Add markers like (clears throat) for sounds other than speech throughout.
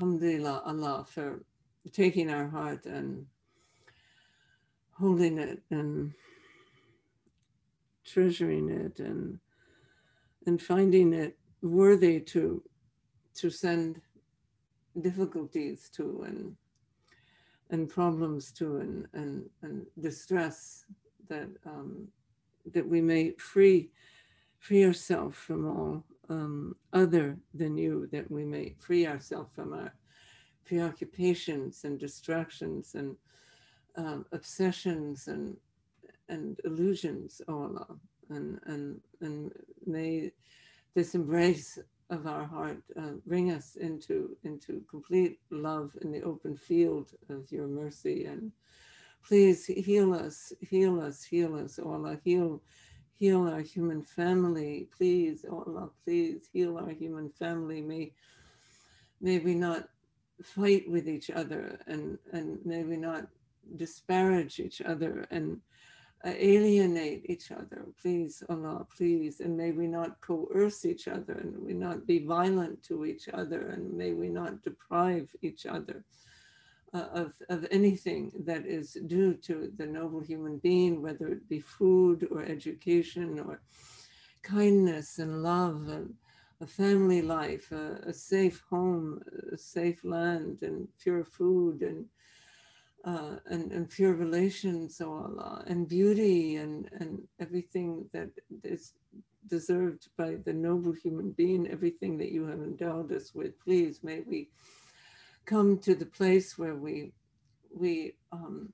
Alhamdulillah, Allah, for taking our heart and holding it and treasuring it and and finding it worthy to to send difficulties to and and problems to and and, and distress that um, that we may free free ourselves from all um, other than you that we may free ourselves from our preoccupations and distractions and um, obsessions and and illusions, O Allah, and and and may this embrace of our heart uh, bring us into into complete love in the open field of your mercy. And please heal us heal us heal us O Allah heal heal our human family please O Allah please heal our human family may may we not fight with each other and and may we not disparage each other and uh, alienate each other. Please, Allah, please. And may we not coerce each other and we not be violent to each other and may we not deprive each other uh, of, of anything that is due to the noble human being, whether it be food or education or kindness and love and a family life, a, a safe home, a safe land and pure food and uh, and, and pure relations, O Allah, and beauty and, and everything that is deserved by the noble human being, everything that you have endowed us with. Please, may we come to the place where we we um,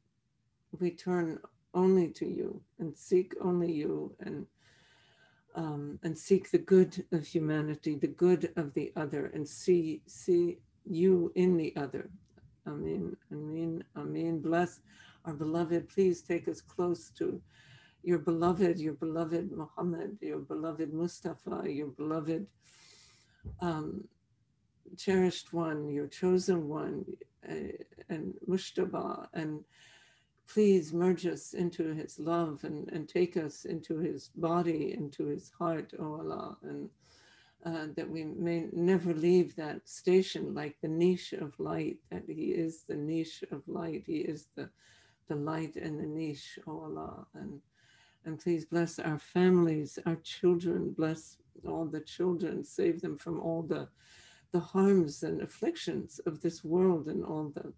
we turn only to you and seek only you and um, and seek the good of humanity, the good of the other, and see see you in the other Amen. Amen. Amen. Bless our beloved. Please take us close to your beloved, your beloved Muhammad, your beloved Mustafa, your beloved um, cherished one, your chosen one, uh, and Mujtaba. And please merge us into his love and, and take us into his body, into his heart, O oh Allah. And uh, that we may never leave that station like the niche of light, that He is the niche of light. He is the, the light and the niche, O Allah. And, and please bless our families, our children, bless all the children, save them from all the, the harms and afflictions of this world and all the,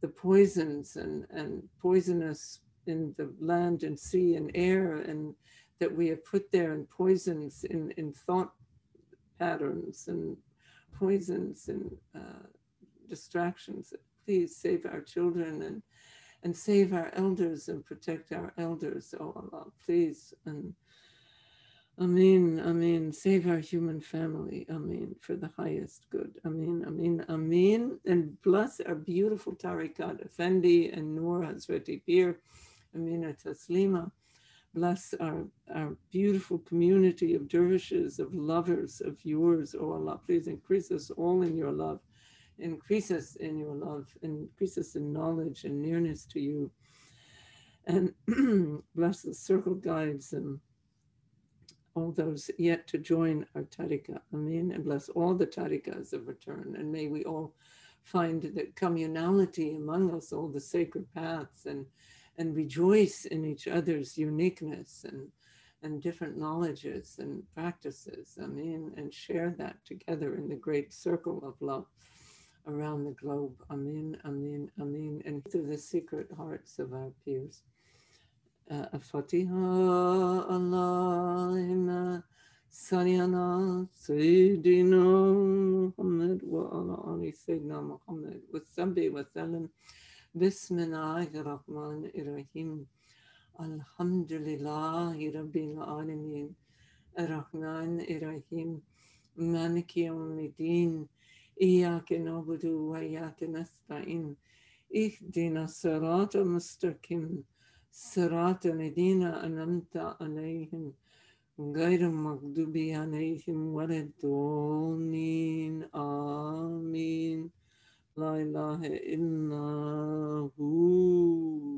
the poisons and, and poisonous in the land and sea and air and that we have put there and poisons in, in thought patterns and poisons and uh, distractions. Please save our children and and save our elders and protect our elders, oh Allah, please. And Amen, Amen. Save our human family, Amen, for the highest good. Amen, Amen, Amen. And bless our beautiful Tariqat Effendi and Noor Hazreti Pir, Amina Taslima bless our, our beautiful community of dervishes, of lovers of yours, O oh Allah. Please increase us all in your love. Increase us in your love. Increase us in knowledge and nearness to you. And (clears throat) bless the circle guides and all those yet to join our tariqah. Amen. And bless all the tariqahs of return. And may we all find the communality among us, all the sacred paths and and rejoice in each other's uniqueness and and different knowledges and practices. I mean, and share that together in the great circle of love around the globe. Amen, amen, amen. And through the secret hearts of our pirs. الفاتحة اللهم صل على سيدنا محمد وعلى آل سيدنا محمد. وصلي وسلم بسم الله الرحمن الرحيم. الحمد لله رب العالمين. الرحمن الرحيم. مالك يوم الدين. إياك نعبد وإياك نستعين. اهدنا الصراط المستقيم. صراط الذين أنعمت عليهم غير المغضوب عليهم ولا الضالين. آمين. لا إله إلا هو.